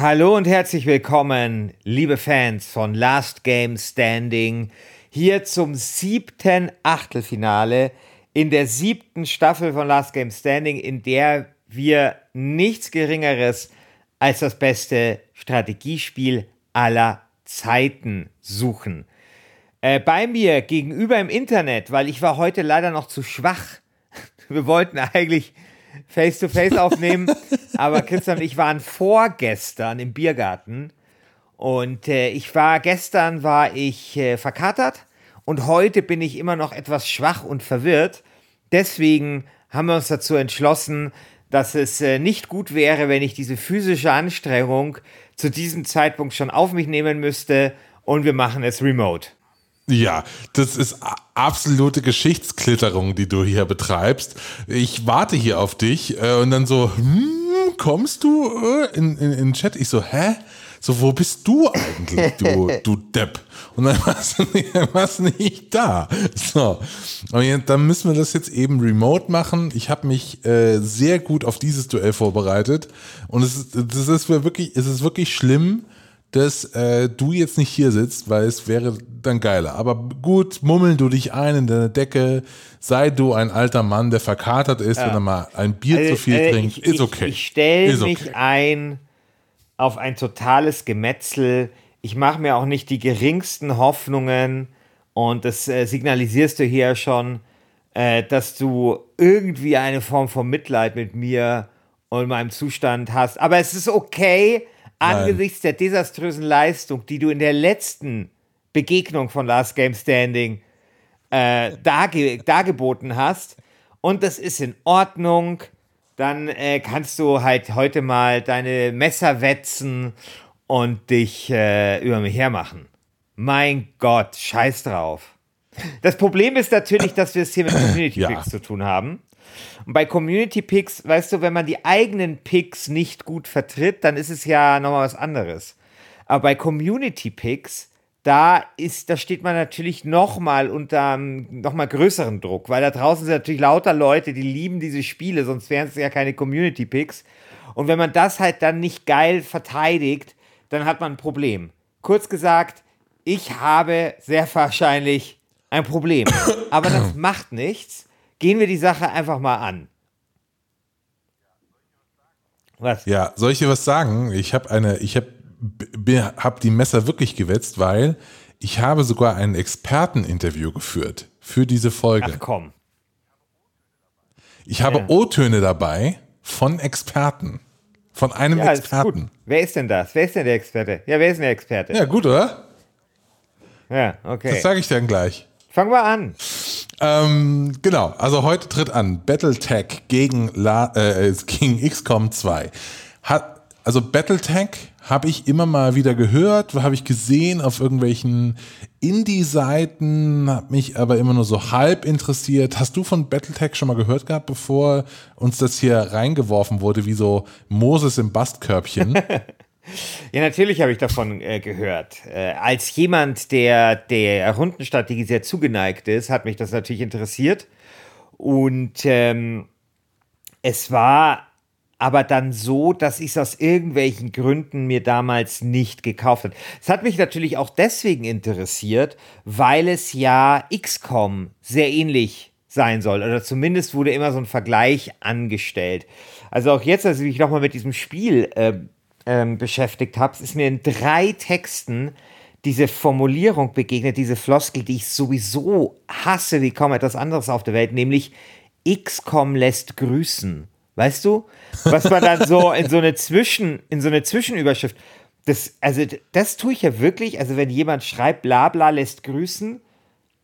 Hallo und herzlich willkommen, liebe Fans von Last Game Standing, hier zum siebten Achtelfinale in der siebten Staffel von Last Game Standing, in der wir nichts Geringeres als das beste Strategiespiel aller Zeiten suchen. Äh, bei mir gegenüber im Internet, weil ich war heute leider noch zu schwach. Wir wollten eigentlich Face-to-Face aufnehmen. Aber Christian und ich waren vorgestern im Biergarten. Und äh, ich war, gestern war ich äh, verkatert und heute bin ich immer noch etwas schwach und verwirrt. Deswegen haben wir uns dazu entschlossen, dass es äh, nicht gut wäre, wenn ich diese physische Anstrengung zu diesem Zeitpunkt schon auf mich nehmen müsste und wir machen es remote. Ja, das ist absolute Geschichtsklitterung, die du hier betreibst. Ich warte hier auf dich äh, und dann so, hm, kommst du äh, in, in, in den Chat? Ich so, hä? So, wo bist du eigentlich, du, du Depp? Und dann warst du nicht, warst nicht da. So, und dann müssen wir das jetzt eben remote machen. Ich habe mich äh, sehr gut auf dieses Duell vorbereitet und es ist, das ist wirklich, es ist wirklich schlimm, dass äh, du jetzt nicht hier sitzt, weil es wäre dann geiler. Aber gut, mummeln du dich ein in deine Decke, sei du ein alter Mann, der verkatert ist, ja. wenn er mal ein Bier also, zu viel äh, trinkt, ich, ist okay. Ich, ich stelle mich okay. ein auf ein totales Gemetzel. Ich mache mir auch nicht die geringsten Hoffnungen und das äh, signalisierst du hier schon, äh, dass du irgendwie eine Form von Mitleid mit mir und meinem Zustand hast. Aber es ist okay, angesichts der desaströsen Leistung, die du in der letzten Begegnung von Last Game Standing äh, darge dargeboten hast. Und das ist in Ordnung. Dann äh, kannst du halt heute mal deine Messer wetzen und dich äh, über mich hermachen. Mein Gott, scheiß drauf. Das Problem ist natürlich, dass wir es hier mit Community Picks ja. zu tun haben. Und bei Community Picks, weißt du, wenn man die eigenen Picks nicht gut vertritt, dann ist es ja nochmal was anderes. Aber bei Community Picks, da ist, da steht man natürlich nochmal unter nochmal größeren Druck, weil da draußen sind natürlich lauter Leute, die lieben diese Spiele, sonst wären es ja keine Community Picks. Und wenn man das halt dann nicht geil verteidigt, dann hat man ein Problem. Kurz gesagt, ich habe sehr wahrscheinlich ein Problem. Aber das macht nichts gehen wir die Sache einfach mal an. Was? Ja, soll ich dir was sagen? Ich habe eine, ich habe hab die Messer wirklich gewetzt, weil ich habe sogar ein Experteninterview geführt für diese Folge. Ach komm. Ich habe O-Töne dabei von Experten. Von einem ja, Experten. Wer ist denn das? Wer ist denn der Experte? Ja, wer ist denn der Experte? Ja, gut, oder? Ja, okay. Das sage ich dann gleich. Fangen wir an. Ähm, genau, also heute tritt an Battletech gegen, äh, gegen XCOM 2. Hat, also Battletech habe ich immer mal wieder gehört, habe ich gesehen auf irgendwelchen Indie-Seiten, habe mich aber immer nur so halb interessiert. Hast du von Battletech schon mal gehört gehabt, bevor uns das hier reingeworfen wurde, wie so Moses im Bastkörbchen? Ja, natürlich habe ich davon äh, gehört. Äh, als jemand, der der Rundenstrategie sehr zugeneigt ist, hat mich das natürlich interessiert. Und ähm, es war aber dann so, dass ich es aus irgendwelchen Gründen mir damals nicht gekauft habe. Es hat mich natürlich auch deswegen interessiert, weil es ja XCOM sehr ähnlich sein soll. Oder zumindest wurde immer so ein Vergleich angestellt. Also auch jetzt, als ich mich nochmal mit diesem Spiel äh, ähm, beschäftigt habe, ist mir in drei Texten diese Formulierung begegnet, diese Floskel, die ich sowieso hasse wie kaum etwas anderes auf der Welt, nämlich XCOM lässt grüßen. Weißt du? Was man dann so in so eine Zwischen, in so eine Zwischenüberschrift. Das, also, das tue ich ja wirklich. Also, wenn jemand schreibt, bla bla lässt grüßen,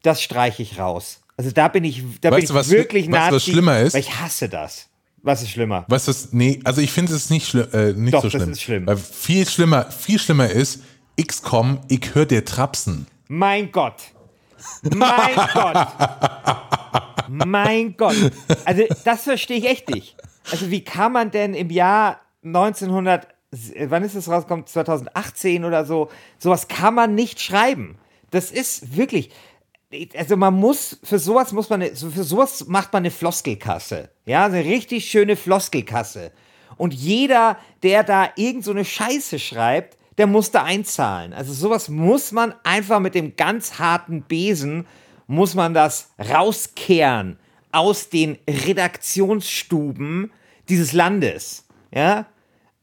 das streiche ich raus. Also da bin ich, da weißt bin ich was, wirklich was, was schlimmer ist? weil ich hasse das. Was ist schlimmer? Was ist, nee, also ich finde es nicht, schli äh, nicht Doch, so schlimm. Das ist schlimm. Weil viel schlimmer, viel schlimmer ist, XCOM, ich höre dir trapsen. Mein Gott. Mein Gott. Mein Gott. Also, das verstehe ich echt nicht. Also, wie kann man denn im Jahr 1900, wann ist es rausgekommen? 2018 oder so, sowas kann man nicht schreiben. Das ist wirklich, also man muss, für sowas muss man, für sowas macht man eine Floskelkasse. Ja, eine richtig schöne Floskelkasse. Und jeder, der da irgend so eine Scheiße schreibt, der muss da einzahlen. Also sowas muss man einfach mit dem ganz harten Besen, muss man das rauskehren aus den Redaktionsstuben dieses Landes. Ja?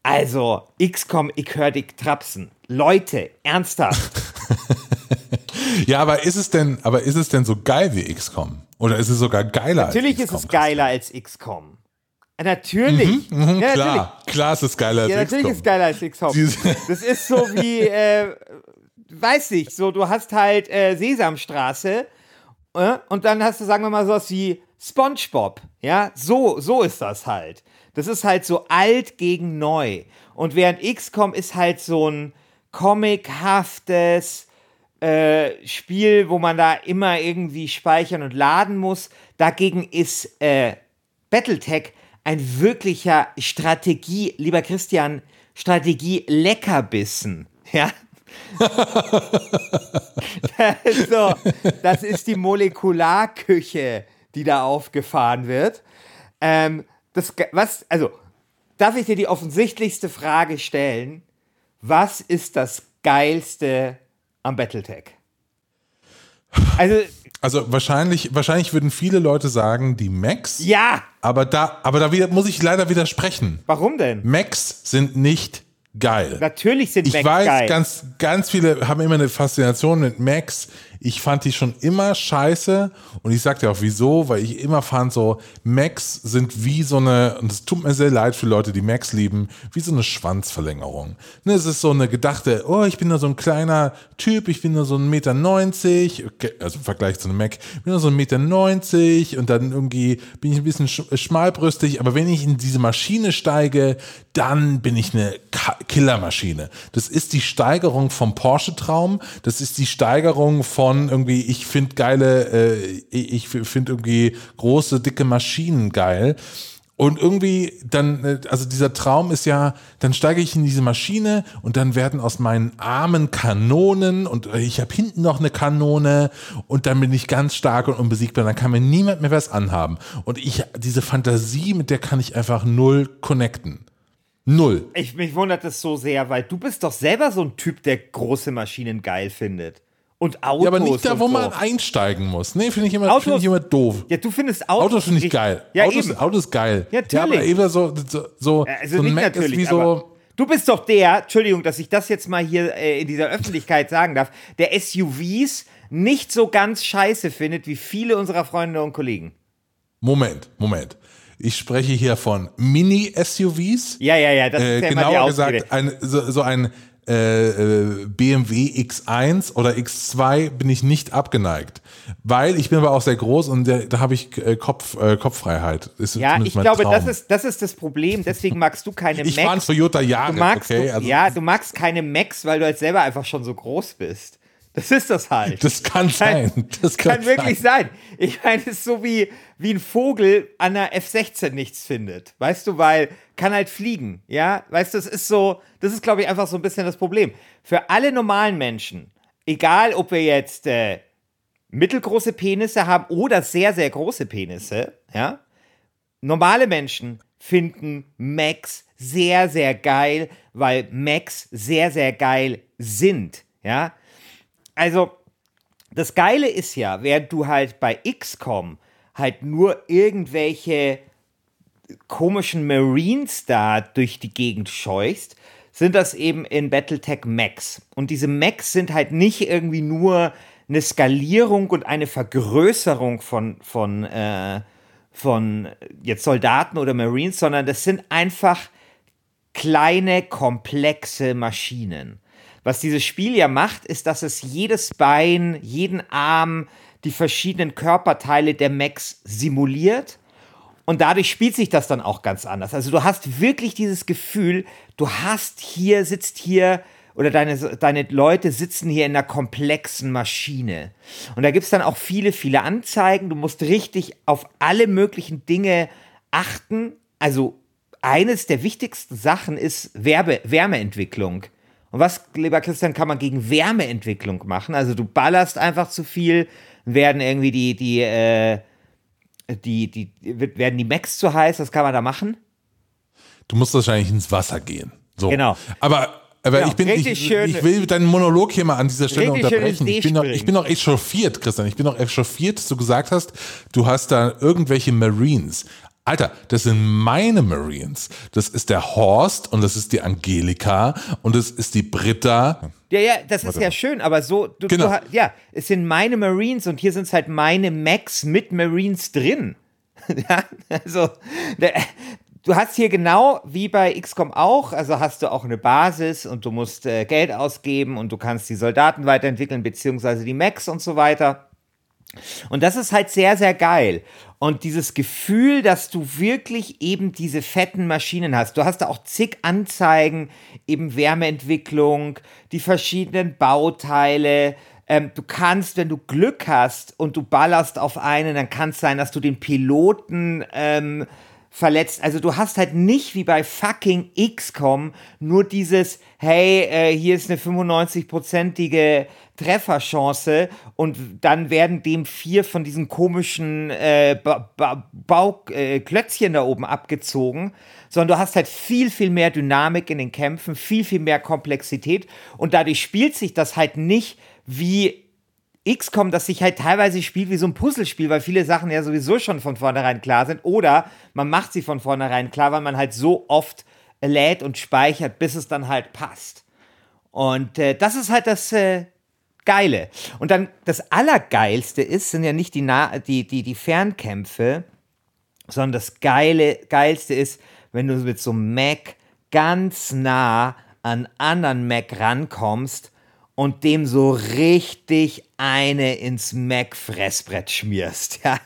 Also, XCOM, ich höre dich trapsen. Leute, ernsthaft. ja, aber ist es denn, aber ist es denn so geil wie XCOM? Oder ist es sogar geiler Natürlich als XCOM? Natürlich ist es geiler als XCOM. Natürlich. Mhm, mh, ja, klar, natürlich. klar ist es geiler als ja, natürlich XCOM. ist es geiler als XCOM. Das ist so wie, äh, weiß ich, so du hast halt äh, Sesamstraße äh, und dann hast du, sagen wir mal, sowas wie SpongeBob. Ja, so, so ist das halt. Das ist halt so alt gegen neu. Und während XCOM ist halt so ein comichaftes äh, Spiel, wo man da immer irgendwie speichern und laden muss. Dagegen ist äh, Battletech ein wirklicher Strategie, lieber Christian, Strategie-Leckerbissen. Ja. so, das ist die Molekularküche, die da aufgefahren wird. Ähm, das, was, also, darf ich dir die offensichtlichste Frage stellen? Was ist das Geilste am Battletech? Also, also wahrscheinlich, wahrscheinlich würden viele Leute sagen, die Macs. Ja. Aber da, aber da wieder, muss ich leider widersprechen. Warum denn? Macs sind nicht geil. Natürlich sind ich Macs weiß, geil. ganz, ganz viele haben immer eine Faszination mit Macs. Ich fand die schon immer scheiße und ich sag dir auch wieso, weil ich immer fand so, Macs sind wie so eine, und es tut mir sehr leid für Leute, die Macs lieben, wie so eine Schwanzverlängerung. Ne, es ist so eine gedachte, oh, ich bin nur so ein kleiner Typ, ich bin nur so ein Meter neunzig, also im Vergleich zu einem Mac, ich bin nur so ein Meter neunzig und dann irgendwie bin ich ein bisschen schmalbrüstig, aber wenn ich in diese Maschine steige, dann bin ich eine Killermaschine. Das ist die Steigerung vom Porsche-Traum, das ist die Steigerung von irgendwie, ich finde geile, äh, ich finde irgendwie große, dicke Maschinen geil. Und irgendwie dann, äh, also dieser Traum ist ja, dann steige ich in diese Maschine und dann werden aus meinen Armen Kanonen und äh, ich habe hinten noch eine Kanone und dann bin ich ganz stark und unbesiegbar. Dann kann mir niemand mehr was anhaben. Und ich, diese Fantasie, mit der kann ich einfach null connecten. Null. Ich, mich wundert das so sehr, weil du bist doch selber so ein Typ, der große Maschinen geil findet. Und Autos. Ja, aber nicht da, wo man einsteigen muss. Nee, finde ich, immer, find ich immer doof. Ja, du findest Autos. Autos finde ich geil. Ja, Autos, eben. Autos geil. Ja, natürlich. Ja, aber eben so, so, so, also so ein Mac ist wie so. Du bist doch der, Entschuldigung, dass ich das jetzt mal hier äh, in dieser Öffentlichkeit sagen darf, der SUVs nicht so ganz scheiße findet wie viele unserer Freunde und Kollegen. Moment, Moment. Ich spreche hier von Mini-SUVs. Ja, ja, ja, das ist äh, ja Genauer gesagt, ein, so, so ein äh, äh BMW X1 oder X2 bin ich nicht abgeneigt. Weil ich bin aber auch sehr groß und da, da habe ich äh, Kopf, äh, Kopffreiheit. Ist ja, ich glaube, das ist, das ist das Problem. Deswegen magst du keine ich Macs. Ich fahre Toyota Jahre, du magst, okay? Du, also, ja, du magst keine Macs, weil du halt selber einfach schon so groß bist. Das ist das halt. Das kann sein. Das kann, kann wirklich sein. Ich meine, es ist so wie, wie ein Vogel an der F-16 nichts findet. Weißt du, weil kann halt fliegen. Ja, weißt du, das ist so, das ist, glaube ich, einfach so ein bisschen das Problem. Für alle normalen Menschen, egal ob wir jetzt äh, mittelgroße Penisse haben oder sehr, sehr große Penisse, ja, normale Menschen finden Macs sehr, sehr geil, weil Macs sehr, sehr geil sind. Ja, also, das Geile ist ja, während du halt bei XCOM halt nur irgendwelche komischen Marines da durch die Gegend scheuchst, sind das eben in Battletech Max. Und diese Max sind halt nicht irgendwie nur eine Skalierung und eine Vergrößerung von, von, äh, von jetzt Soldaten oder Marines, sondern das sind einfach kleine, komplexe Maschinen. Was dieses Spiel ja macht, ist, dass es jedes Bein, jeden Arm, die verschiedenen Körperteile der Max simuliert. Und dadurch spielt sich das dann auch ganz anders. Also du hast wirklich dieses Gefühl, du hast hier, sitzt hier oder deine, deine Leute sitzen hier in einer komplexen Maschine. Und da gibt es dann auch viele, viele Anzeigen. Du musst richtig auf alle möglichen Dinge achten. Also eines der wichtigsten Sachen ist Werbe Wärmeentwicklung. Und was, lieber Christian, kann man gegen Wärmeentwicklung machen? Also du ballerst einfach zu viel, werden irgendwie die, die, äh, die, die, werden die Macs zu heiß, was kann man da machen? Du musst wahrscheinlich ins Wasser gehen. So. Genau. Aber aber Genau, ich bin, ich, ich will deinen Monolog hier mal an dieser Stelle unterbrechen. Ich bin, noch, ich bin noch echauffiert, Christian. Ich bin noch echauffiert, dass du gesagt hast, du hast da irgendwelche Marines. Alter, das sind meine Marines. Das ist der Horst und das ist die Angelika und das ist die Britta. Ja, ja, das ist ja schön, aber so, du, Genau. du, ja, es sind meine Marines und hier sind es halt meine Macs mit Marines drin. ja, also, du hast hier genau wie bei XCOM auch, also hast du auch eine Basis und du musst äh, Geld ausgeben und du kannst die Soldaten weiterentwickeln, beziehungsweise die Macs und so weiter. Und das ist halt sehr, sehr geil. Und dieses Gefühl, dass du wirklich eben diese fetten Maschinen hast. Du hast da auch zig Anzeigen, eben Wärmeentwicklung, die verschiedenen Bauteile. Ähm, du kannst, wenn du Glück hast und du ballerst auf einen, dann kann es sein, dass du den Piloten ähm, verletzt. Also du hast halt nicht wie bei fucking XCOM nur dieses, hey, äh, hier ist eine 95-prozentige Trefferchance und dann werden dem vier von diesen komischen äh, ba ba Bauklötzchen äh, da oben abgezogen, sondern du hast halt viel, viel mehr Dynamik in den Kämpfen, viel, viel mehr Komplexität und dadurch spielt sich das halt nicht wie XCOM, das sich halt teilweise spielt wie so ein Puzzlespiel, weil viele Sachen ja sowieso schon von vornherein klar sind. Oder man macht sie von vornherein klar, weil man halt so oft lädt und speichert, bis es dann halt passt. Und äh, das ist halt das äh, Geile. Und dann das Allergeilste ist, sind ja nicht die, nah die, die, die Fernkämpfe, sondern das Geile, Geilste ist, wenn du mit so einem Mac ganz nah an anderen Mac rankommst und dem so richtig eine ins Mac-Fressbrett schmierst, ja.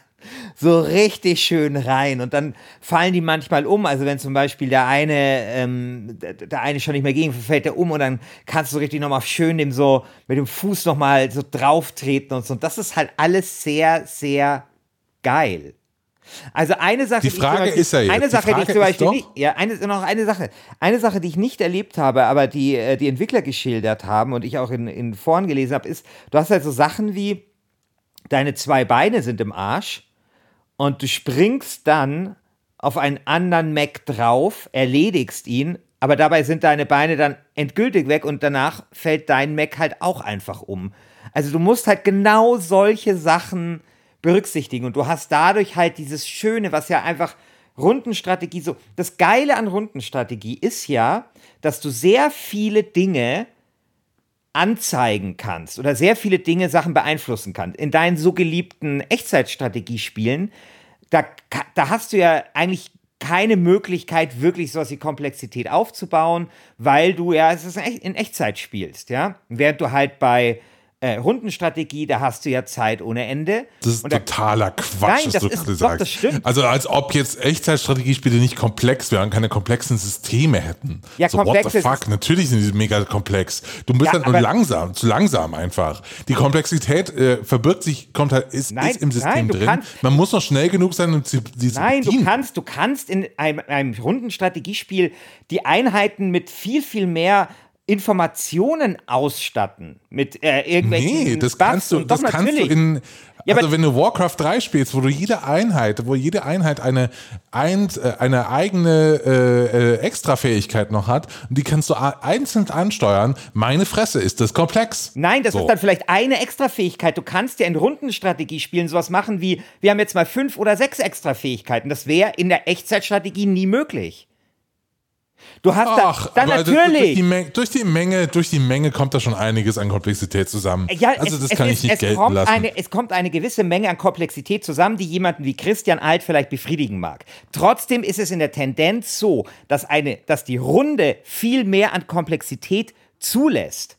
So richtig schön rein und dann fallen die manchmal um. Also wenn zum Beispiel der eine, ähm, der, eine schon nicht mehr gegen, fällt der um und dann kannst du richtig nochmal schön dem so mit dem Fuß nochmal so drauf treten und so. Und das ist halt alles sehr, sehr geil. Also eine Sache, Die ich Frage Beispiel- ist ja jetzt, eine die Sache, die ich Frage zum Beispiel nicht, ja, eine, noch eine Sache, eine Sache, die ich nicht erlebt habe, aber die äh, die Entwickler geschildert haben und ich auch in, in Foren gelesen habe, ist, du hast halt so Sachen wie deine zwei Beine sind im Arsch und du springst dann auf einen anderen Mac drauf, erledigst ihn, aber dabei sind deine Beine dann endgültig weg und danach fällt dein Mac halt auch einfach um. Also du musst halt genau solche Sachen berücksichtigen und du hast dadurch halt dieses Schöne, was ja einfach Rundenstrategie so. Das Geile an Rundenstrategie ist ja, dass du sehr viele Dinge anzeigen kannst oder sehr viele Dinge Sachen beeinflussen kannst. In deinen so geliebten Echtzeitstrategiespielen, da, da hast du ja eigentlich keine Möglichkeit, wirklich sowas wie Komplexität aufzubauen, weil du ja es ist in Echtzeit spielst, ja. Während du halt bei äh, Rundenstrategie, da hast du ja Zeit ohne Ende. Das ist da- totaler Quatsch, Nein, was das du ist- gerade doch, sagst. das stimmt. Also als ob jetzt Echtzeitstrategiespiele nicht komplex wären, keine komplexen Systeme hätten. Ja, so, what the fuck? Natürlich sind die mega komplex. Du bist Ja, halt nur langsam, zu langsam einfach. Die Komplexität äh, verbirgt sich, kommt halt, ist, Nein, ist im System nein, drin. kannst- Man muss noch schnell genug sein, um sie, zu Nein, du kannst, du kannst in einem, einem Rundenstrategiespiel die Einheiten mit viel, viel mehr Informationen ausstatten. Mit äh, irgendwelchen Nee, das Buffs kannst du, das kannst du in, also wenn du Warcraft 3 spielst, wo du jede Einheit, wo jede Einheit eine, ein, äh, eine eigene äh, äh, Extrafähigkeit noch hat und die kannst du einzeln ansteuern, meine Fresse, ist das komplex. Nein, das So. ist dann vielleicht eine Extrafähigkeit. Du kannst ja in Rundenstrategie spielen sowas machen wie, wir haben jetzt mal fünf oder sechs Extrafähigkeiten. Das wäre in der Echtzeitstrategie nie möglich. Du hast Ach, da, dann das- Durch natürlich. die, Menge, durch, die Menge, durch die Menge kommt da schon einiges an Komplexität zusammen. Ja, also es, das es kann ist, ich nicht es gelten kommt lassen. Eine, es kommt eine gewisse Menge an Komplexität zusammen, die jemanden wie Christian Alt vielleicht befriedigen mag. Trotzdem ist es in der Tendenz so, dass, eine, dass die Runde viel mehr an Komplexität zulässt.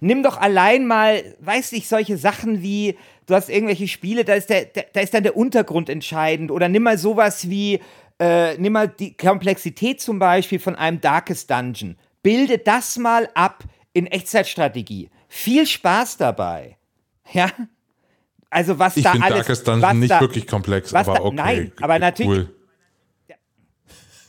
Nimm doch allein mal, weiß ich, solche Sachen wie, du hast irgendwelche Spiele, da ist, der, da ist dann der Untergrund entscheidend. Oder nimm mal sowas wie, äh, nimm mal die Komplexität zum Beispiel von einem Darkest Dungeon. Bilde das mal ab in Echtzeitstrategie. Viel Spaß dabei. Ja? Also was ich da finde alles... Darkest was Dungeon nicht da, wirklich komplex, aber da- okay. nein, aber natürlich- Cool.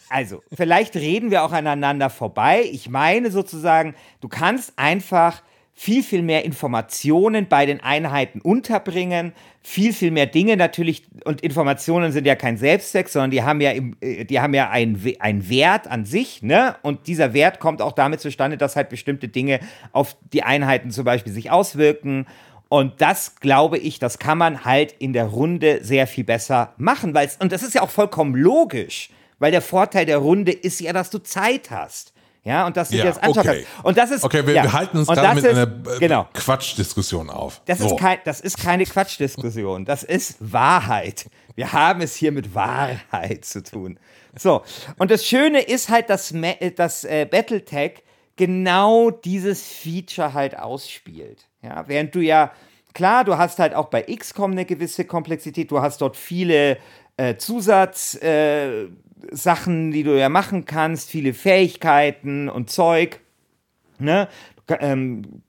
Also, vielleicht reden wir auch aneinander vorbei. Ich meine sozusagen, du kannst einfach viel, viel mehr Informationen bei den Einheiten unterbringen, viel, viel mehr Dinge natürlich, und Informationen sind ja kein Selbstzweck, sondern die haben ja, im, äh, die haben ja einen, einen Wert an sich, ne? Und dieser Wert kommt auch damit zustande, dass halt bestimmte Dinge auf die Einheiten zum Beispiel sich auswirken. Und das glaube ich, das kann man halt in der Runde sehr viel besser machen, weil und das ist ja auch vollkommen logisch, weil der Vorteil der Runde ist ja, dass du Zeit hast. Ja, und dass du Ja, dir das anschauen okay. kannst. Und das ist. Okay, wir, ja. wir halten uns das mit ist- einer äh, Genau. Quatschdiskussion auf. Das, so. ist kein, das ist keine Quatschdiskussion. Das ist Wahrheit. Wir haben es hier mit Wahrheit zu tun. So, und das Schöne ist halt, dass, äh, dass äh, Battletech genau dieses Feature halt ausspielt. Ja, während du ja, klar, du hast halt auch bei XCOM eine gewisse Komplexität, du hast dort viele äh, Zusatz, äh, Sachen, die du ja machen kannst, viele Fähigkeiten und Zeug ne, ähm,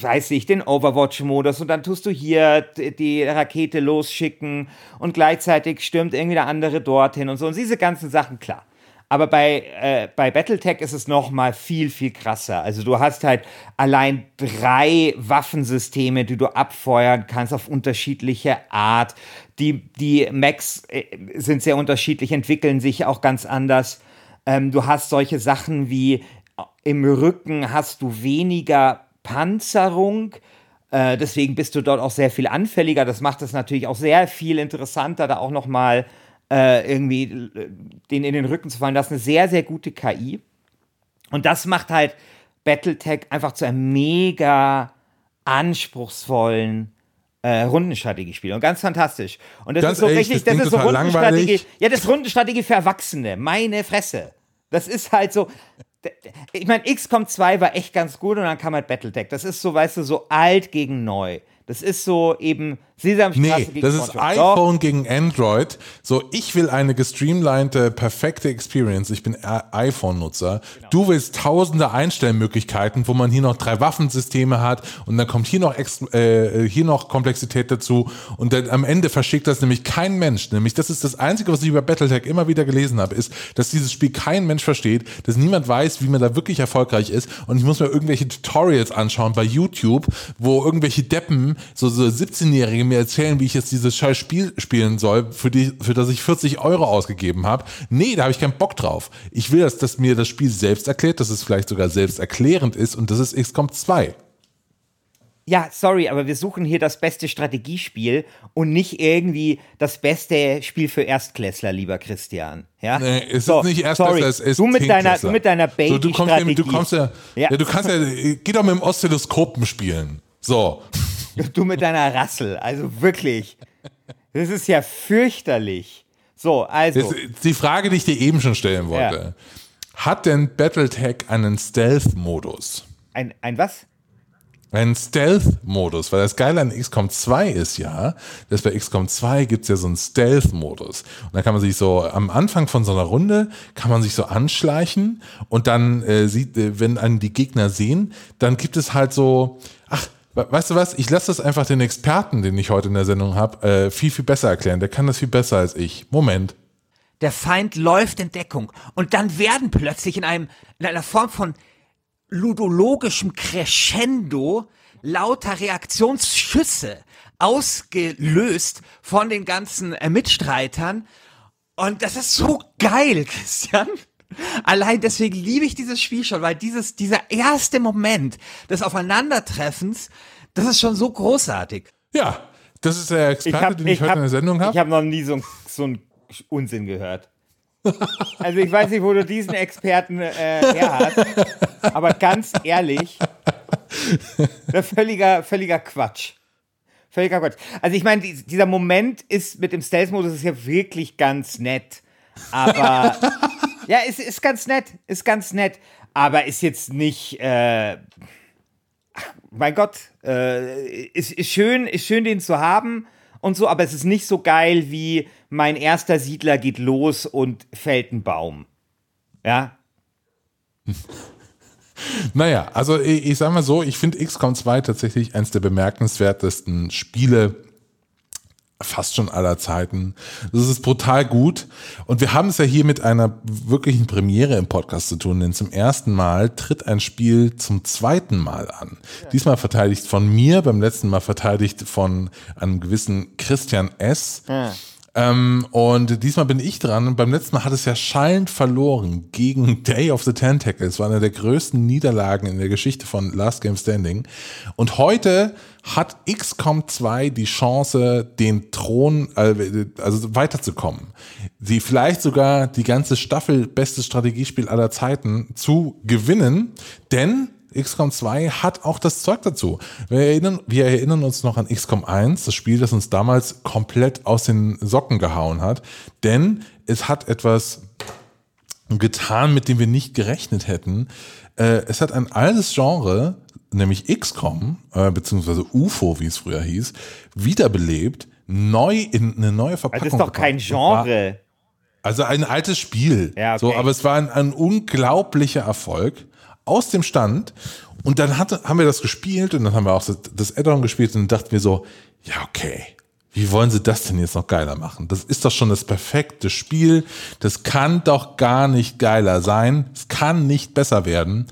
weiß ich, den Overwatch-Modus und dann tust du hier die Rakete losschicken und gleichzeitig stürmt irgendwie der andere dorthin und so und diese ganzen Sachen, klar. Aber bei, äh, bei Battletech ist es noch mal viel, viel krasser. Also du hast halt allein drei Waffensysteme, die du abfeuern kannst auf unterschiedliche Art. Die, die Mechs äh, sind sehr unterschiedlich, entwickeln sich auch ganz anders. Ähm, du hast solche Sachen wie im Rücken hast du weniger Panzerung. Äh, deswegen bist du dort auch sehr viel anfälliger. Das macht es natürlich auch sehr viel interessanter, da auch noch mal äh, irgendwie äh, den in den Rücken zu fallen. Das ist eine sehr, sehr gute KI. Und das macht halt Battletech einfach zu einem mega anspruchsvollen äh, Rundenstrategiespiel und ganz fantastisch. Und das Ganz ist so ehrlich, richtig, das das, ist so Rundenstrategie. langweilig. Ja, das ist Rundenstrategie für Erwachsene. Meine Fresse. Das ist halt so. Ich meine, XCOM 2 war echt ganz gut und dann kam halt Battletech. Das ist so, weißt du, so alt gegen neu. Das ist so eben Sesamstraße Nee, gegen das ist. Doch. iPhone gegen Android. So, ich will eine gestreamlinete, perfekte Experience. Ich bin iPhone-Nutzer. Genau. Du willst tausende Einstellmöglichkeiten, wo man hier noch drei Waffensysteme hat und dann kommt hier noch, äh, hier noch Komplexität dazu und dann am Ende verschickt das nämlich kein Mensch. Nämlich, das ist das Einzige, was ich über Battletech immer wieder gelesen habe, ist, dass dieses Spiel kein Mensch versteht, dass niemand weiß, wie man da wirklich erfolgreich ist und ich muss mir irgendwelche Tutorials anschauen bei YouTube, wo irgendwelche Deppen, so, so 17-Jährige mir erzählen, wie ich jetzt dieses scheiß Spiel spielen soll, für, die, für das ich 40 Euro ausgegeben habe. Nee, da habe ich keinen Bock drauf. Ich will, dass, dass mir das Spiel selbst erklärt, dass es vielleicht sogar selbst erklärend ist und das ist XCOM 2. Ja, sorry, aber wir suchen hier das beste Strategiespiel und nicht irgendwie das beste Spiel für Erstklässler, lieber Christian. Ja? Nee, es So, ist nicht erst sorry. es ist du mit deiner, du mit deiner so, du kommst, ja, du kommst ja, ja. Ja. du kannst ja, geh doch mit dem Oszilloskopen spielen. So. Du mit deiner Rassel, also wirklich. Das ist ja fürchterlich. So, also. Die Frage, die ich dir eben schon stellen wollte. Hat denn Battletech einen Stealth-Modus? Ein, ein was? Einen Stealth-Modus, weil das Geile an XCOM 2 ist ja, dass bei XCOM 2 gibt's ja so einen Stealth-Modus. Und da kann man sich so, am Anfang von so einer Runde, kann man sich so anschleichen und dann äh, sieht, äh, wenn einen die Gegner sehen, dann gibt es halt so, weißt du was, ich lasse das einfach den Experten, den ich heute in der Sendung habe, äh, viel, viel besser erklären. Der kann das viel besser als ich. Moment. Der Feind läuft in Deckung und dann werden plötzlich in einem in einer Form von ludologischem Crescendo lauter Reaktionsschüsse ausgelöst von den ganzen äh, Mitstreitern und das ist so geil, Christian. Allein deswegen liebe ich dieses Spiel schon, weil dieses dieser erste Moment des Aufeinandertreffens, das ist schon so großartig. Ja, das ist der Experte, den ich, heute in der Sendung Ich habe. habe noch nie so, so einen Unsinn gehört. Also ich weiß nicht, wo du diesen Experten äh, her hast, aber ganz ehrlich, der völliger, völliger Quatsch. Völliger Quatsch. Also ich meine, die, dieser Moment ist mit dem Stealth-Modus ist ja wirklich ganz nett. Aber ja, ist, ist ganz nett, ist ganz nett. Aber ist jetzt nicht, äh, mein Gott, äh, ist, ist schön, ist schön, den zu haben und so, aber es ist nicht so geil wie mein erster Siedler geht los und fällt einen Baum. Ja, Naja, also ich, ich sag mal so, ich finde XCOM 2 tatsächlich eines der bemerkenswertesten Spiele fast schon aller Zeiten. Das ist brutal gut. Und wir haben es ja hier mit einer wirklichen Premiere im Podcast zu tun, denn zum ersten Mal tritt ein Spiel zum zweiten Mal an. Diesmal verteidigt von mir, beim letzten Mal verteidigt von einem gewissen Christian S. Ja. Ähm, und diesmal bin ich dran. beim letzten Mal hat es ja schallend verloren gegen Day of the Tentacles. War eine der größten Niederlagen in der Geschichte von Last Game Standing. Und heute hat XCOM 2 die Chance, den Thron, äh, also weiterzukommen. Sie vielleicht sogar die ganze Staffel bestes Strategiespiel aller Zeiten zu gewinnen, denn XCOM 2 hat auch das Zeug dazu. Wir erinnern, wir erinnern uns noch an XCOM 1, das Spiel, das uns damals komplett aus den Socken gehauen hat, denn es hat etwas getan, mit dem wir nicht gerechnet hätten. Äh, es hat ein altes Genre, nämlich XCOM, äh, beziehungsweise UFO, wie es früher hieß, wiederbelebt, neu in eine neue Verpackung. Das ist doch kein Genre. Also ein altes Spiel. Ja, okay. so, aber es war ein, ein unglaublicher Erfolg aus dem Stand. Und dann hatte, haben wir das gespielt und dann haben wir auch das Add-on gespielt und dann dachten wir so, ja, okay, wie wollen sie das denn jetzt noch geiler machen? Das ist doch schon das perfekte Spiel. Das kann doch gar nicht geiler sein. Es kann nicht besser werden.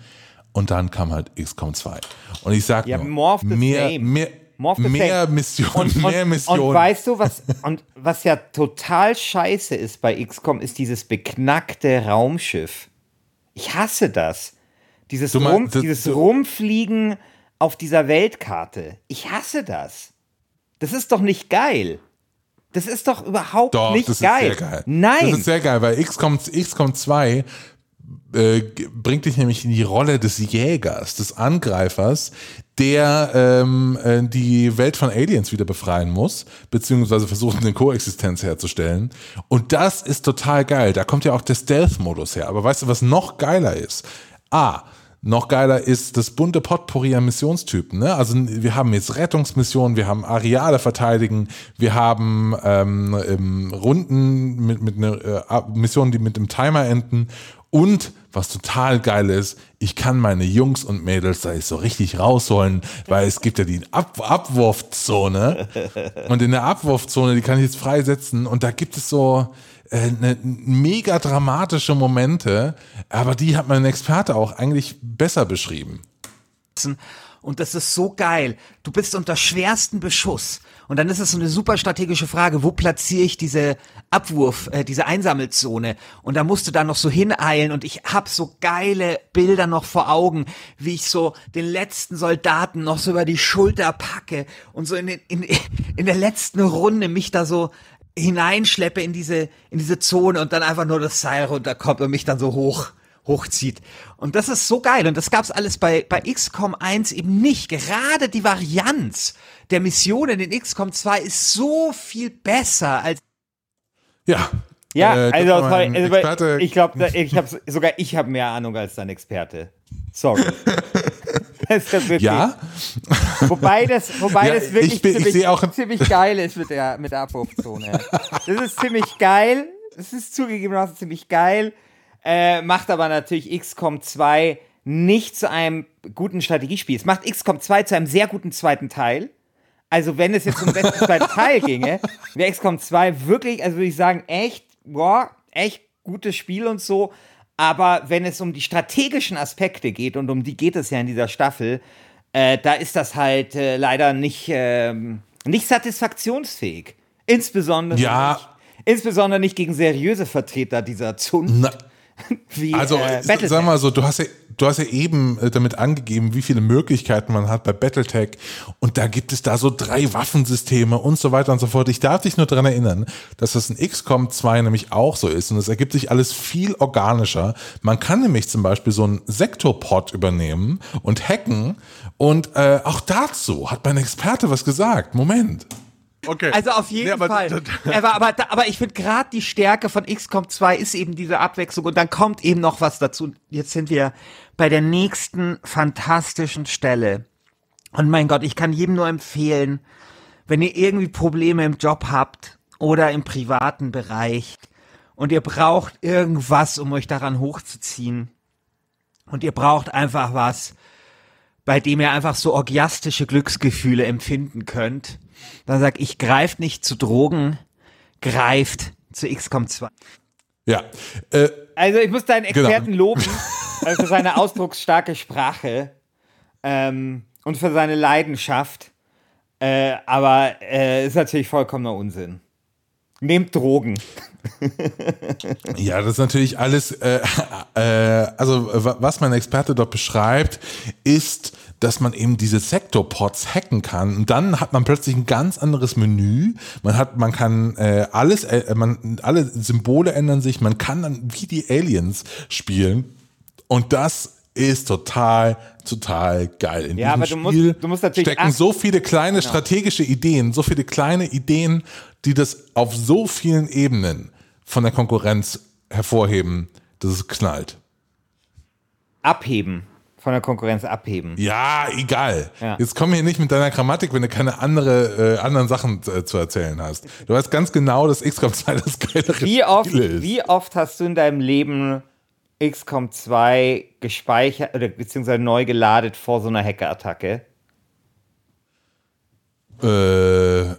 Und dann kam halt XCOM 2. Und ich sag ja, nur, mehr, mehr, mehr Missionen, und, mehr Missionen. Und weißt du, was, und was ja total scheiße ist bei XCOM, ist dieses beknackte Raumschiff. Ich hasse das. Dieses, meinst, Rum, das, dieses Rumfliegen auf dieser Weltkarte. Ich hasse das. Das ist doch nicht geil. Das ist doch überhaupt doch, nicht das geil. Ist sehr geil. Nein. Das ist sehr geil, weil XCOM, XCOM 2 äh, bringt dich nämlich in die Rolle des Jägers, des Angreifers, der ähm, äh, die Welt von Aliens wieder befreien muss, beziehungsweise versucht, eine Koexistenz herzustellen. Und das ist total geil. Da kommt ja auch der Stealth-Modus her. Aber weißt du, was noch geiler ist? A, noch geiler ist das bunte Potpourri an Missionstypen. Ne? Also wir haben jetzt Rettungsmissionen, wir haben Areale verteidigen, wir haben ähm, Runden mit, mit einer äh, Mission, die mit dem Timer enden. Und was total geil ist, ich kann meine Jungs und Mädels da so richtig rausholen, weil es gibt ja die Ab Abwurfzone. Und in der Abwurfzone, die kann ich jetzt freisetzen. Und da gibt es so, äh, ne, mega dramatische Momente, aber die hat mein Experte auch eigentlich besser beschrieben. Und das ist so geil. Du bist unter schwersten Beschuss. Und dann ist es so eine super strategische Frage, wo platziere ich diese Abwurf, äh, diese Einsammelzone? Und da musst du da noch so hineilen. Und ich hab so geile Bilder noch vor Augen, wie ich so den letzten Soldaten noch so über die Schulter packe und so in, den, in, in der letzten Runde mich da so hineinschleppe in diese, in diese Zone und dann einfach nur das Seil runterkommt und mich dann so hoch, hochzieht. Und das ist so geil. Und das gab's alles bei, bei XCOM 1 eben nicht. Gerade die Varianz der Missionen in XCOM 2 ist so viel besser als. Ja. Ja, äh, also, also ich glaube, ich habe sogar ich habe mehr Ahnung als dein Experte. Sorry. ja. Wobei das, wobei ja, das wirklich bin, ziemlich, ziemlich, geil ist mit der, mit der Abwurfzone. Das ist ziemlich geil. Das ist zugegebenermaßen ziemlich geil. Äh, macht aber natürlich XCOM 2 nicht zu einem guten Strategiespiel. Es macht XCOM 2 zu einem sehr guten zweiten Teil. Also, wenn es jetzt um den besten zweiten Teil ginge, wäre XCOM 2 wirklich, also würde ich sagen, echt, boah, echt gutes Spiel und so. Aber wenn es um die strategischen Aspekte geht, und um die geht es ja in dieser Staffel, äh, da ist das halt äh, leider nicht, äh, nicht satisfaktionsfähig. Insbesondere, ja. nicht, insbesondere nicht gegen seriöse Vertreter dieser Zunft. Na, wie, also, äh, sag mal so, du hast ja, du hast ja eben äh, damit angegeben, wie viele Möglichkeiten man hat bei Battletech und da gibt es da so drei Waffensysteme und so weiter und so fort. Ich darf dich nur daran erinnern, dass das in XCOM 2 nämlich auch so ist und es ergibt sich alles viel organischer. Man kann nämlich zum Beispiel so einen Sektorpod übernehmen und hacken und äh, auch dazu hat mein Experte was gesagt. Moment. Okay. Also auf jeden nee, aber, Fall. aber, aber, aber ich finde gerade die Stärke von XCOM 2 ist eben diese Abwechslung und dann kommt eben noch was dazu. Jetzt sind wir bei der nächsten fantastischen Stelle. Und mein Gott, ich kann jedem nur empfehlen, wenn ihr irgendwie Probleme im Job habt oder im privaten Bereich und ihr braucht irgendwas, um euch daran hochzuziehen und ihr braucht einfach was, bei dem ihr einfach so orgiastische Glücksgefühle empfinden könnt, dann sag ich, greift nicht zu Drogen, greift zu XCOM 2. Ja. Äh, Also ich muss deinen Genau. Experten loben äh, für seine ausdrucksstarke Sprache ähm, und für seine Leidenschaft. Äh, aber äh, ist natürlich vollkommener Unsinn. Nehmt Drogen. Ja, das ist natürlich alles, äh, äh, also wa- was mein Experte dort beschreibt, ist, dass man eben diese Sektorpots hacken kann und dann hat man plötzlich ein ganz anderes Menü. Man hat, man kann äh, alles, äh, man, alle Symbole ändern sich, man kann dann wie die Aliens spielen und das ist total, total geil. In Ja, diesem aber du musst- Spiel du musst natürlich stecken achten- so viele kleine strategische Ideen, so viele kleine Ideen, die das auf so vielen Ebenen von der Konkurrenz hervorheben, dass es knallt. Abheben. Von der Konkurrenz abheben. Ja, egal. Ja. Jetzt komm hier nicht mit deiner Grammatik, wenn du keine andere, äh, anderen Sachen äh, zu erzählen hast. Du weißt ganz genau, dass XCOM 2 das geilere Wie oft, Spiel ist. wie oft hast du in deinem Leben XCOM 2 gespeichert oder beziehungsweise neu geladet vor so einer Hackerattacke? Äh,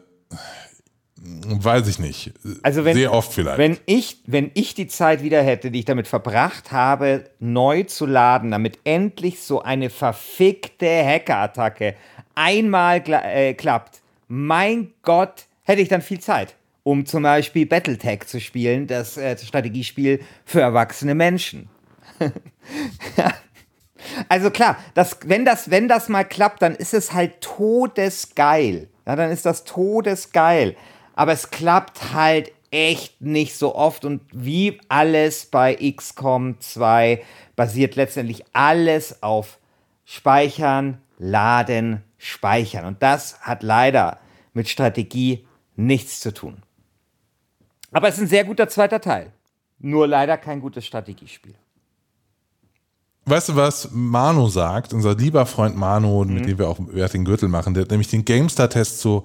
weiß ich nicht. Also wenn, Sehr oft vielleicht. Wenn ich, wenn ich die Zeit wieder hätte, die ich damit verbracht habe, neu zu laden, damit endlich so eine verfickte Hackerattacke einmal äh, klappt, mein Gott, hätte ich dann viel Zeit, um zum Beispiel Battletech zu spielen, das äh, Strategiespiel für erwachsene Menschen. Also klar, das, wenn, das, wenn das mal klappt, dann ist es halt todesgeil. Ja, dann ist das todesgeil. Aber es klappt halt echt nicht so oft. Und wie alles bei XCOM 2 basiert letztendlich alles auf Speichern, Laden, Speichern. Und das hat leider mit Strategie nichts zu tun. Aber es ist ein sehr guter zweiter Teil. Nur leider kein gutes Strategiespiel. Weißt du, was Manu sagt? Unser lieber Freund Manu, Mhm. mit dem wir auch Wer hat den Gürtel machen, der hat nämlich den GameStar-Test zu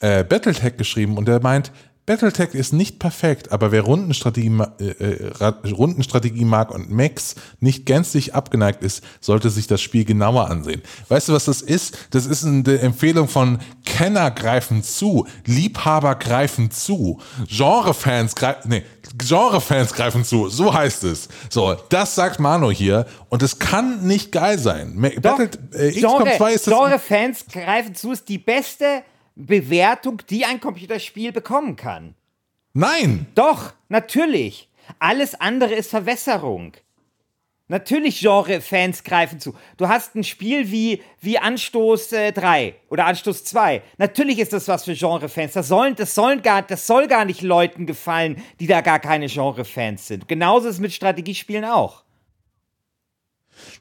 äh, Battletech geschrieben und der meint, Battletech ist nicht perfekt, aber wer Rundenstrategie, äh, äh, Ra- Rundenstrategie mag und Max nicht gänzlich abgeneigt ist, sollte sich das Spiel genauer ansehen. Weißt du, was das ist? Das ist eine Empfehlung von Kenner greifen zu, Liebhaber greifen zu, Genrefans greifen, nee, Genrefans greifen zu, so heißt es. So, das sagt Mano hier und es kann nicht geil sein. Ma- Battle, äh, XCOM 2 ist das Genre-Fans greifen zu, ist die beste Bewertung, die ein Computerspiel bekommen kann. Nein! Doch, natürlich. Alles andere ist Verwässerung. Natürlich Genre-Fans greifen zu. Du hast ein Spiel wie, wie Anstoß äh, 3 oder Anstoß 2. Natürlich ist das was für Genre-Fans. Das, sollen, das, sollen gar, das soll gar nicht Leuten gefallen, die da gar keine Genre-Fans sind. Genauso ist es mit Strategiespielen auch.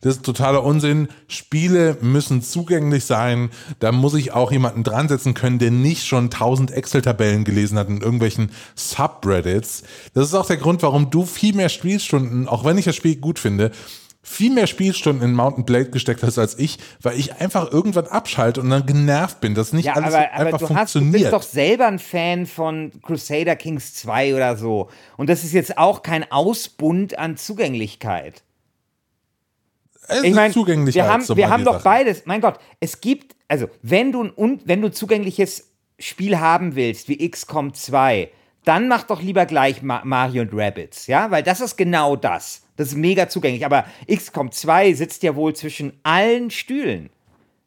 Das ist totaler Unsinn. Spiele müssen zugänglich sein. Da muss ich auch jemanden dran setzen können, der nicht schon tausend Excel-Tabellen gelesen hat in irgendwelchen Subreddits. Das ist auch der Grund, warum du viel mehr Spielstunden, auch wenn ich das Spiel gut finde, viel mehr Spielstunden in Mountain Blade gesteckt hast als ich, weil ich einfach irgendwann abschalte und dann genervt bin, dass nicht Ja, alles aber, aber einfach du, hast, du funktioniert. bist doch selber ein Fan von Crusader Kings 2 oder so. Und das ist jetzt auch kein Ausbund an Zugänglichkeit. Es Ich ist meine, Zugänglichkeit wir haben, wir haben doch beides. Mein Gott, es gibt, also wenn du, ein, wenn du zugängliches Spiel haben willst, wie XCOM 2, dann mach doch lieber gleich Ma Mario und Rabbids, ja? Weil das ist genau das. Das ist mega zugänglich. Aber XCOM 2 sitzt ja wohl zwischen allen Stühlen.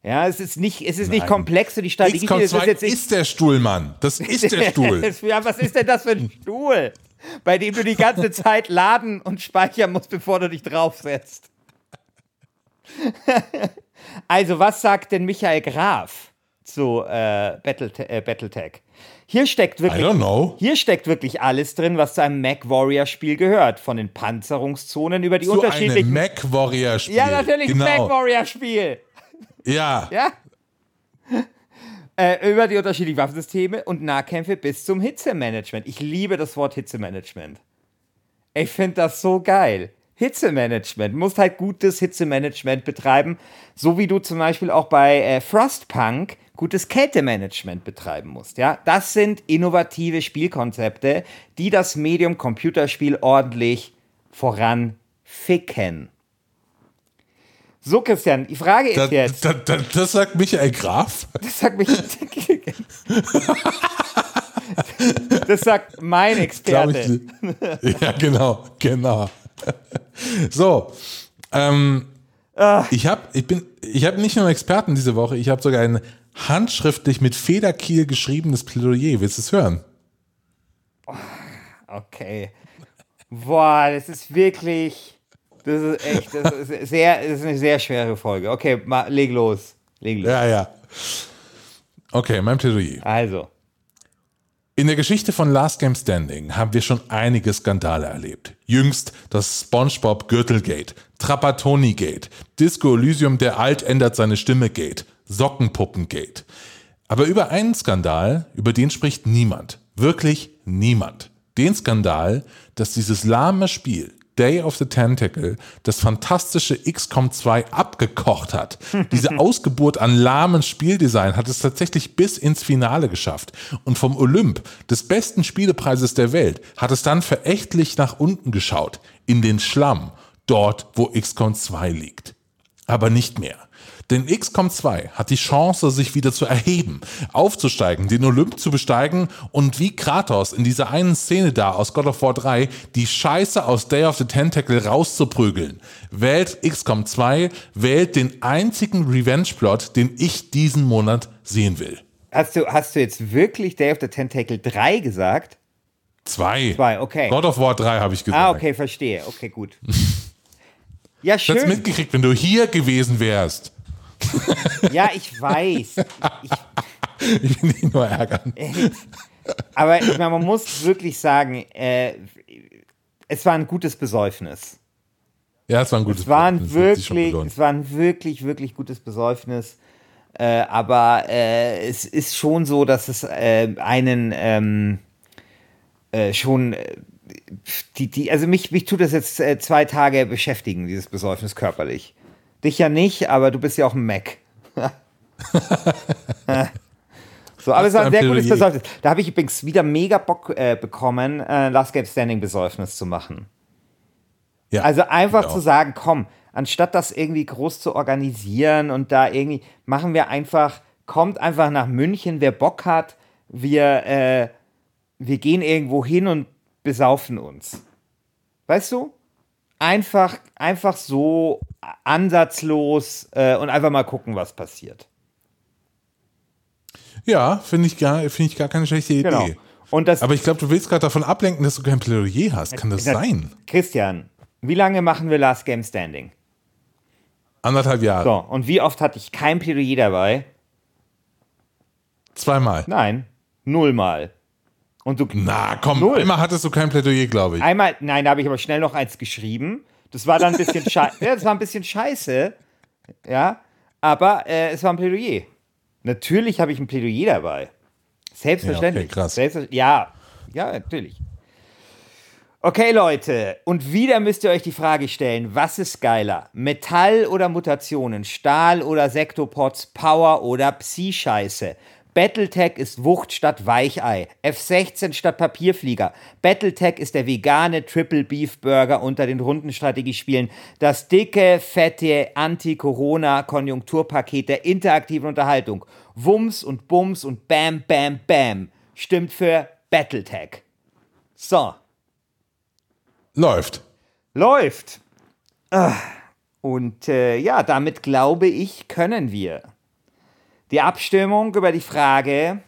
Ja, es ist nicht, es ist nicht komplex für die Strategie. XCOM es 2 ist jetzt ist der Stuhl, Mann. Das ist der Stuhl. ja, was ist denn das für ein Stuhl, bei dem du die ganze Zeit laden und speichern musst, bevor du dich draufsetzt? also, was sagt denn Michael Graf zu äh, Battle, äh, Battletech? Hier steckt wirklich. Hier steckt wirklich alles drin, was zu einem Mac Warrior Spiel gehört. Von den Panzerungszonen über die eine unterschiedlichen. Mac Warrior Spiel. ja, natürlich, genau. Mac Warrior Spiel. Ja. Ja. Äh, über die unterschiedlichen Waffensysteme und Nahkämpfe bis zum Hitzemanagement. Ich liebe das Wort Hitzemanagement. Ich finde das so geil. Hitzemanagement. Du musst halt gutes Hitzemanagement betreiben, so wie du zum Beispiel auch bei äh, Frostpunk gutes Kältemanagement betreiben musst. Ja, das sind innovative Spielkonzepte, die das Medium Computerspiel ordentlich voranficken. So, Christian, die Frage ist Da, jetzt. da, da, das sagt Michael Graf. Das sagt mich. Das sagt mein Experte. ich, ja, genau, genau. So, ähm, ich habe ich bin, ich habe nicht nur Experten diese Woche, ich habe sogar ein handschriftlich mit Federkiel geschriebenes Plädoyer. Willst du es hören? Okay. Boah, das ist wirklich. Das ist echt. Das ist, sehr, das ist eine sehr schwere Folge. Okay, mal, leg los. Leg los. Ja, ja. Okay, mein Plädoyer. Also. In der Geschichte von Last Game Standing haben wir schon einige Skandale erlebt. Jüngst das SpongeBob Gürtelgate, Trapattoni Gate, Disco Elysium der Alt ändert seine Stimme Gate, Sockenpuppen-Gate. Aber über einen Skandal, über den spricht niemand. Wirklich niemand. Den Skandal, dass dieses lahme Spiel Day of the Tentacle das fantastische XCOM 2 abgekocht hat. Diese Ausgeburt an lahmen Spieldesign hat es tatsächlich bis ins Finale geschafft. Und vom Olymp, des besten Spielepreises der Welt, hat es dann verächtlich nach unten geschaut. In den Schlamm. Dort, wo XCOM 2 liegt. Aber nicht mehr. Denn XCOM 2 hat die Chance, sich wieder zu erheben, aufzusteigen, den Olymp zu besteigen und wie Kratos in dieser einen Szene da aus God of War 3 die Scheiße aus Day of the Tentacle rauszuprügeln. Wählt XCOM 2, wählt den einzigen Revenge-Plot, den ich diesen Monat sehen will. Hast du, hast du jetzt wirklich Day of the Tentacle 3 gesagt? Zwei. Zwei, okay. God of War 3 habe ich gesagt. Ah, okay, verstehe. Okay, gut. Ja, Ich hätte schön. mitgekriegt, wenn du hier gewesen wärst. Ja, ich weiß. Ich, Ich will dich nur ärgern. aber ich meine, man muss wirklich sagen, äh, es war ein gutes Besäufnis. Ja, es war ein gutes Es war ein Bild. Das hat sich schon wirklich, es war ein wirklich, wirklich gutes Besäufnis. Äh, aber äh, es ist schon so, dass es äh, einen ähm, äh, schon äh, die, die, also mich, mich tut das jetzt äh, zwei Tage beschäftigen, dieses Besäufnis körperlich. Dich ja nicht, aber du bist ja auch ein Mac. so, aber es war ein sehr gutes. Besäufnis. Da habe ich übrigens wieder mega Bock äh, bekommen, äh, Last Game Standing Besäufnis zu machen. Ja, Also einfach zu sagen, komm, anstatt das irgendwie groß zu organisieren und da irgendwie, machen wir einfach, kommt einfach nach München, wer Bock hat, wir, äh, wir gehen irgendwo hin und besaufen uns. Weißt du? Einfach, einfach so ansatzlos äh, und einfach mal gucken, was passiert. Ja, finde ich, gar- finde ich gar keine schlechte Idee. Genau. Und das, Aber ich glaube, du willst gerade davon ablenken, dass du kein Plädoyer hast. Kann das das- sein? Christian, wie lange machen wir Last Game Standing? Anderthalb Jahre. So, und wie oft hatte ich kein Plädoyer dabei? Zweimal. Nein, nullmal. Und du, Na komm, Null. einmal hattest du kein Plädoyer, glaube ich. Einmal, nein, da habe ich aber schnell noch eins geschrieben. Das war dann ein bisschen scheiße. ja, das war ein bisschen scheiße. Ja, aber äh, es war ein Plädoyer. Natürlich habe ich ein Plädoyer dabei. Selbstverständlich. Ja, okay, krass. Selbstver ja, ja, natürlich. Okay, Leute, und wieder müsst ihr euch die Frage stellen, was ist geiler? Metall oder Mutationen? Stahl oder Sektopods? Power oder Psi-Scheiße? Battletech ist Wucht statt Weichei. F16 statt Papierflieger. Battletech ist der vegane Triple Beef Burger unter den runden Strategiespielen. Das dicke, fette Anti-Corona-Konjunkturpaket der interaktiven Unterhaltung. Wumms und Bums und Bam, Bam, Bam. Stimmt für Battletech. So. Läuft. Läuft. Ah, Und äh, ja, damit glaube ich, können wir die Abstimmung über die Frage,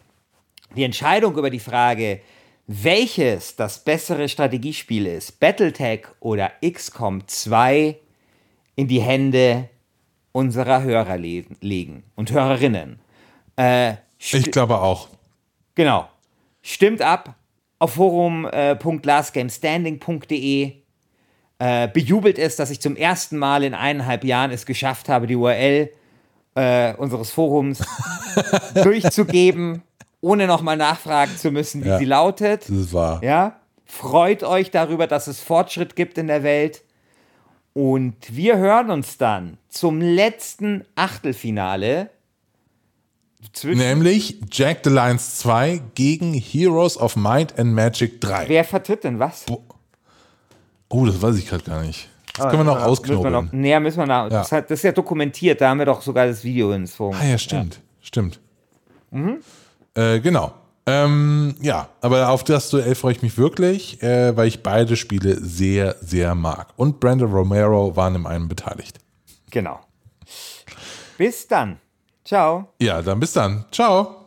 die Entscheidung über die Frage, welches das bessere Strategiespiel ist, Battletech oder XCOM 2, in die Hände unserer Hörer le legen und Hörerinnen. Äh, Ich glaube auch. Genau. Stimmt ab auf forum.lastgamestanding.de. Äh, bejubelt es, dass ich zum ersten Mal in eineinhalb Jahren es geschafft habe, die URL äh, unseres Forums durchzugeben, ohne nochmal nachfragen zu müssen, wie Ja. sie lautet. Das ist wahr. Ja, freut euch darüber, dass es Fortschritt gibt in der Welt. Und wir hören uns dann zum letzten Achtelfinale. Nämlich Jack the Lions 2 gegen Heroes of Might and Magic 3. Wer vertritt denn was? Oh, das weiß ich gerade gar nicht. Das können wir noch Müssen wir ausknobeln. noch, nee, müssen wir nach, das, hat, das ist ja dokumentiert, da haben wir doch sogar das Video ins Ah ja, stimmt. Stimmt. Äh, genau. Ähm, ja, aber auf das Duell freue ich mich wirklich, äh, weil ich beide Spiele sehr, sehr mag. Und Brandon Romero waren in einem beteiligt. Genau. Bis dann. Ciao. Ja, dann bis dann. Ciao.